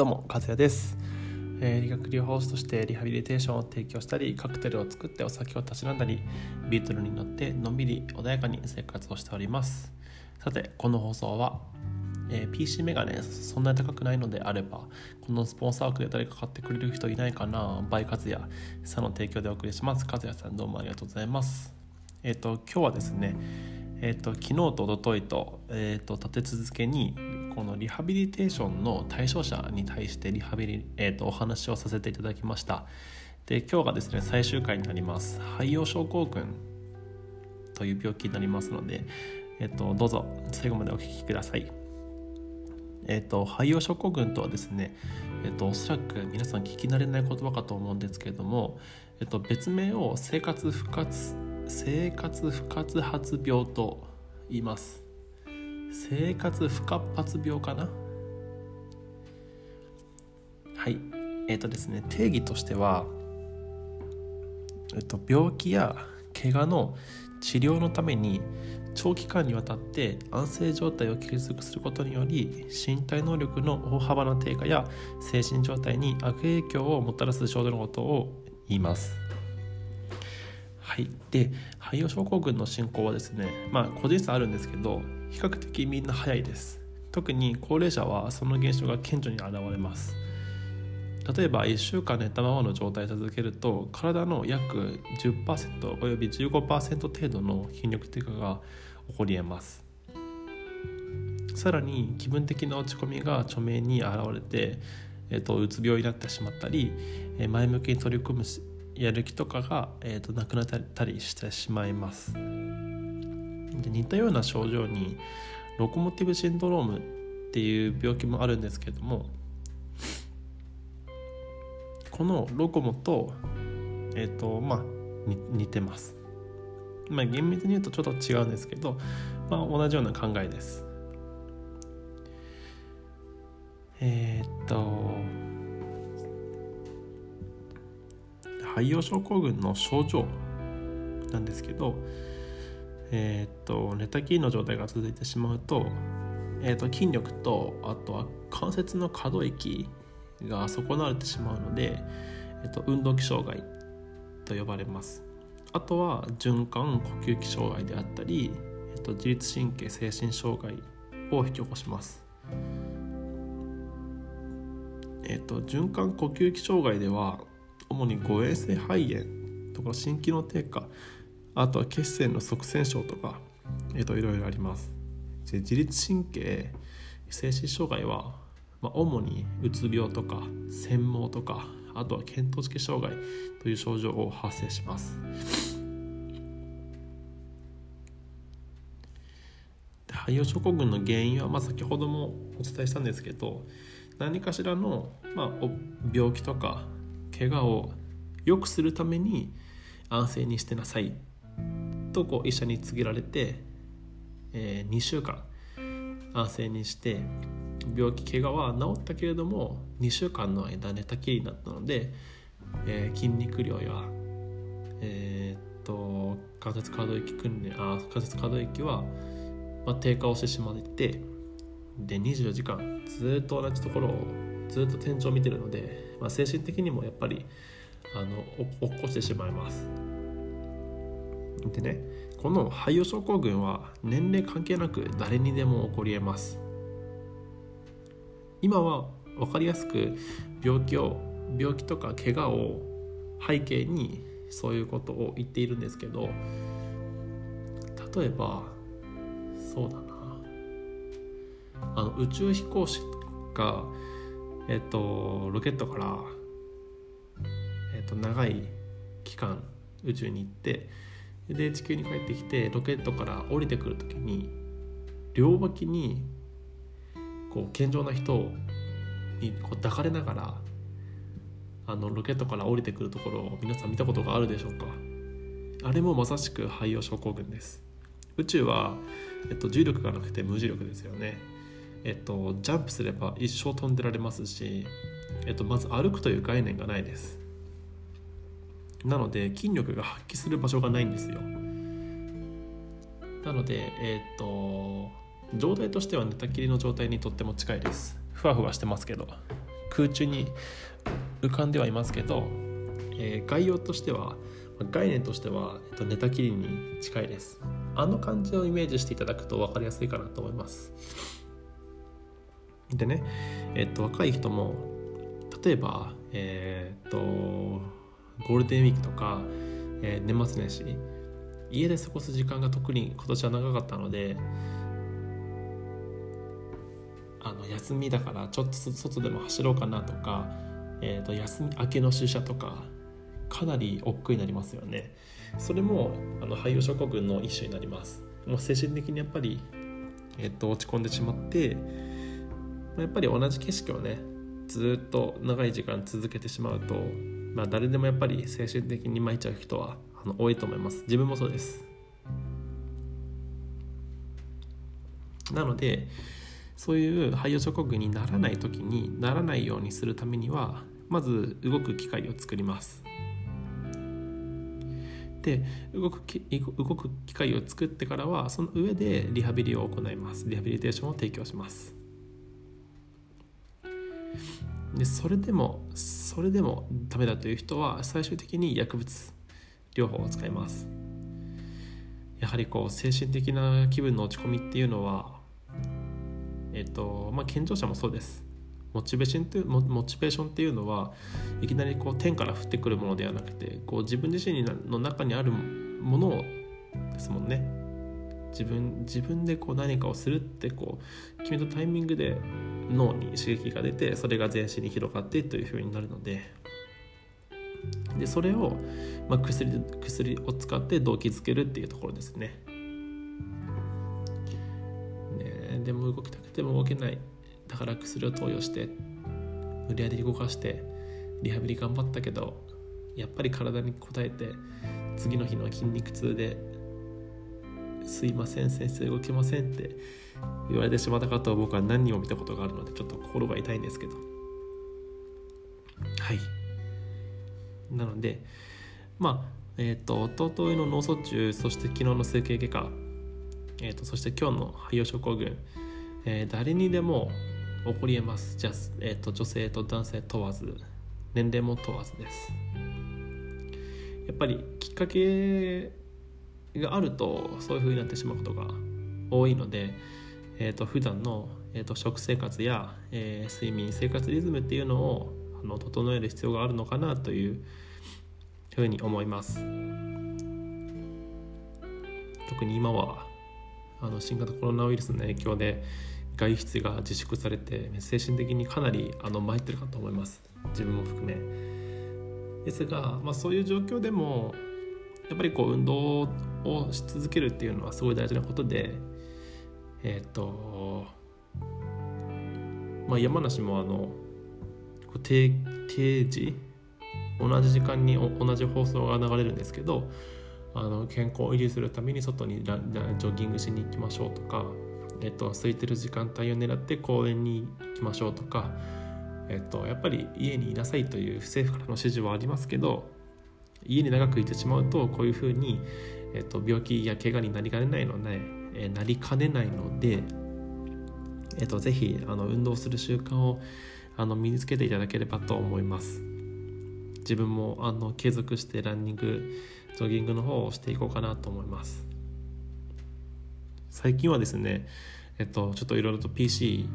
どうも和也です、えー理学療法士としてリハビリテーションを提供したりカクテルを作ってお酒をたしなんだりビートルに乗ってのんびり穏やかに生活をしております。さてこの放送は、えー PC メガネそんなに高くないのであればこのスポンサー枠で誰か買ってくれる人いないかなバイカズヤさんの提供でお送りします。和也さんどうもありがとうございます。えっ、と今日はですねえっと昨日と一昨日と,、えっと立て続けにこのリハビリテーションの対象者に対してリハビリ、えっとお話をさせていただきました。で今日がですね最終回になります。肺葉症候群という病気になりますので、えっとどうぞ最後までお聞きください。えっと肺葉症候群とはですねえっとおそらく皆さん聞き慣れない言葉かと思うんですけれども、えっと、別名を生活不活生活不活発病と言います。生活不活発病かな？はいえっ、とですね定義としては、えっと、病気や怪我の治療のために長期間にわたって安静状態を継続することにより身体能力の大幅な低下や精神状態に悪影響をもたらす症状のことを言います。はい、で肺葉症候群の進行はですねまあ個人差あるんですけど比較的みんな早いです。特に高齢者はその現象が顕著に現れます。例えば1週間寝たままの状態で続けると体の約10%および15%程度の筋力低下が起こり得ます。さらに気分的な落ち込みが著名に現れて、えっとうつ病になってしまったり前向きに取り組むやる気とかが、えー、となくなったりしてしまいます。で似たような症状にロコモティブシンドロームっていう病気もあるんですけどもこのロコモとえっ、とまあ似てます。まあ厳密に言うとちょっと違うんですけど、まあ、同じような考えです。えっ、と肺葉症候群の症状なんですけど、えーっと寝たきりの状態が続いてしまうと,、えーっと筋力とあとは関節の可動域が損なわれてしまうので、えーっと運動器障害と呼ばれます。あとは循環呼吸器障害であったり、えっと自律神経精神障害を引き起こします。えっと循環呼吸器障害では主に誤嚥性肺炎とか心機能低下あとは血栓の側栓症とか、えっといろいろあります。で自律神経精神障害は、まあ、主にうつ病とか痼毛とかあとは見当識障害という症状を発生します。で肺葉症候群の原因は、まあ、先ほどもお伝えしたんですけど何かしらの、まあ、病気とか怪我を良くするために安静にしてなさい。とこう医者に告げられて、えー2週間安静にして病気怪我は治ったけれども2週間の間寝たきりになったので、えー筋肉量やえーっと関節可動域訓練あ関節可動域は、まあ、低下をしてしまってで24時間ずっと同じところをずっと天井を見てるので、まあ、精神的にもやっぱりあのお起こしてしまいます。でねこの肺葉症候群は年齢関係なく誰にでも起こり得ます。今は分かりやすく病気を病気とか怪我を背景にそういうことを言っているんですけど例えばそうだな。あの宇宙飛行士がえっとロケットから、えっと、長い期間宇宙に行ってで地球に帰ってきてロケットから降りてくる時に両脇にこう健常な人にこう抱かれながらあのロケットから降りてくるところを皆さん見たことがあるでしょうか？あれもまさしく肺葉症候群です。宇宙は、えっと、重力がなくて無重力ですよね。えっと、ジャンプすれば一生飛んでられますし、えっと、まず歩くという概念がないです。なので筋力が発揮する場所がないんですよ。なのでえっと状態としては寝たきりの状態にとっても近いです。ふわふわしてますけど空中に浮かんではいますけど、えー、概要としては概念としては、えっと、寝たきりに近いです。あの感じをイメージしていただくと分かりやすいかなと思います。でね、えっと、若い人も例えばえー、っとゴールデンウィークとか、えー、年末年始家で過ごす時間が特に今年は長かったのであの休みだからちょっと外でも走ろうかなとか、えー、と休み明けの出社とかかなり億劫になりますよね。それもあの廃業症候群の一種になります。もう精神的にやっぱり、えー、と落ち込んでしまってやっぱり同じ景色をねずっと長い時間続けてしまうと、まあ、誰でもやっぱり精神的に巻いちゃう人はあの多いと思います。自分もそうです。なのでそういう肺葉症候群にならない時にならないようにするためにはまず動く機会を作ります。で動く動く機会を作ってからはその上でリハビリを行います。リハビリテーションを提供します。でそれでもそれでもダメだという人は最終的に薬物療法を使います。やはりこう精神的な気分の落ち込みっていうのはえっとまあ健常者もそうです。モチベーションっていうモチベーションっていうのはいきなりこう天から降ってくるものではなくてこう自分自身の中にあるものをですもんね。自分自分でこう何かをするってこう決めたタイミングで脳に刺激が出てそれが全身に広がってというふうになるのででそれを、まあ、薬薬を使って動機づけるっていうところですね。ねでも動きたくても動けない。だから薬を投与して無理やり動かしてリハビリ頑張ったけどやっぱり体に応えて次の日の筋肉痛で「すいません先生動けません」って言われてしまった方を僕は何人も見たことがあるのでちょっと心が痛いんですけど。はい。なのでまあえっ、ー、と弟の脳卒中そして昨日の整形外科、えーと、そして今日の肺葉症候群、えー、誰にでも起こりえます。じゃ、えーと、女性と男性問わず年齢も問わずです。やっぱりきっかけがあるとそういうふうになってしまうことが多いので、えーと、普段の、えーと、食生活や、えー、睡眠生活リズムっていうのをあの整える必要があるのかなというふうに思います。特に今はあの新型コロナウイルスの影響で外出が自粛されて精神的にかなりあの参ってるかと思います。自分も含め。ですが、まあ、そういう状況でもやっぱりこう運動をし続けるっていうのはすごい大事なことでえっ、ー、とまあ山梨もあの定定時同じ時間に同じ放送が流れるんですけどあの健康を維持するために外にジョギングしに行きましょうとか、えっと、空いてる時間帯を狙って公園に行きましょうとか、えっと、やっぱり家にいなさいという政府からの指示はありますけど家に長くいてしまうとこういうふうに、えっと、病気や怪我になりかねないので、えなりかねないので、えっと、ぜひあの運動する習慣をあの身につけていただければと思います。自分もあの継続してランニングジョギングの方をしていこうかなと思います。最近はですねえっとちょっといろいろと PC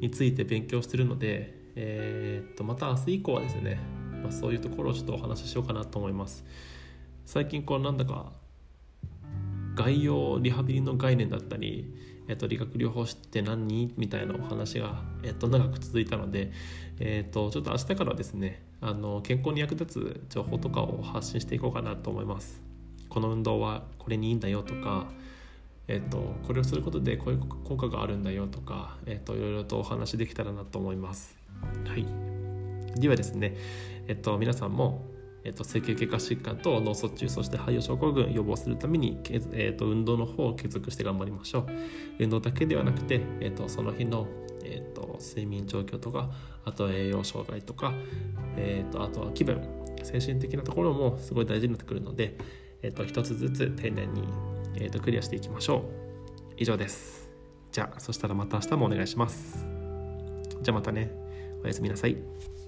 について勉強してるのでえー、っとまた明日以降はですね、まあ、そういうところをちょっとお話ししようかなと思います。最近こうなんだか概要リハビリの概念だったりえっと、理学療法士って何？みたいなお話が、えっと、長く続いたので、えっと、ちょっと明日からはですねあの健康に役立つ情報とかを発信していこうかなと思います。この運動はこれにいいんだよとか、えっと、これをすることでこういう効果があるんだよとか、えっと、いろいろとお話できたらなと思います。はい。ではですね、えっと、皆さんもえっと、整形外科疾患と脳卒中そして肺葉症候群予防するために、えっと、運動の方を継続して頑張りましょう。運動だけではなくて、えっと、その日の、えっと、睡眠状況とかあとは栄養障害とか、えっと、あとは気分精神的なところもすごい大事になってくるので、えっと、一つずつ丁寧に、えっと、クリアしていきましょう。以上です。じゃあそしたらまた明日もお願いします。じゃあまたね。おやすみなさい。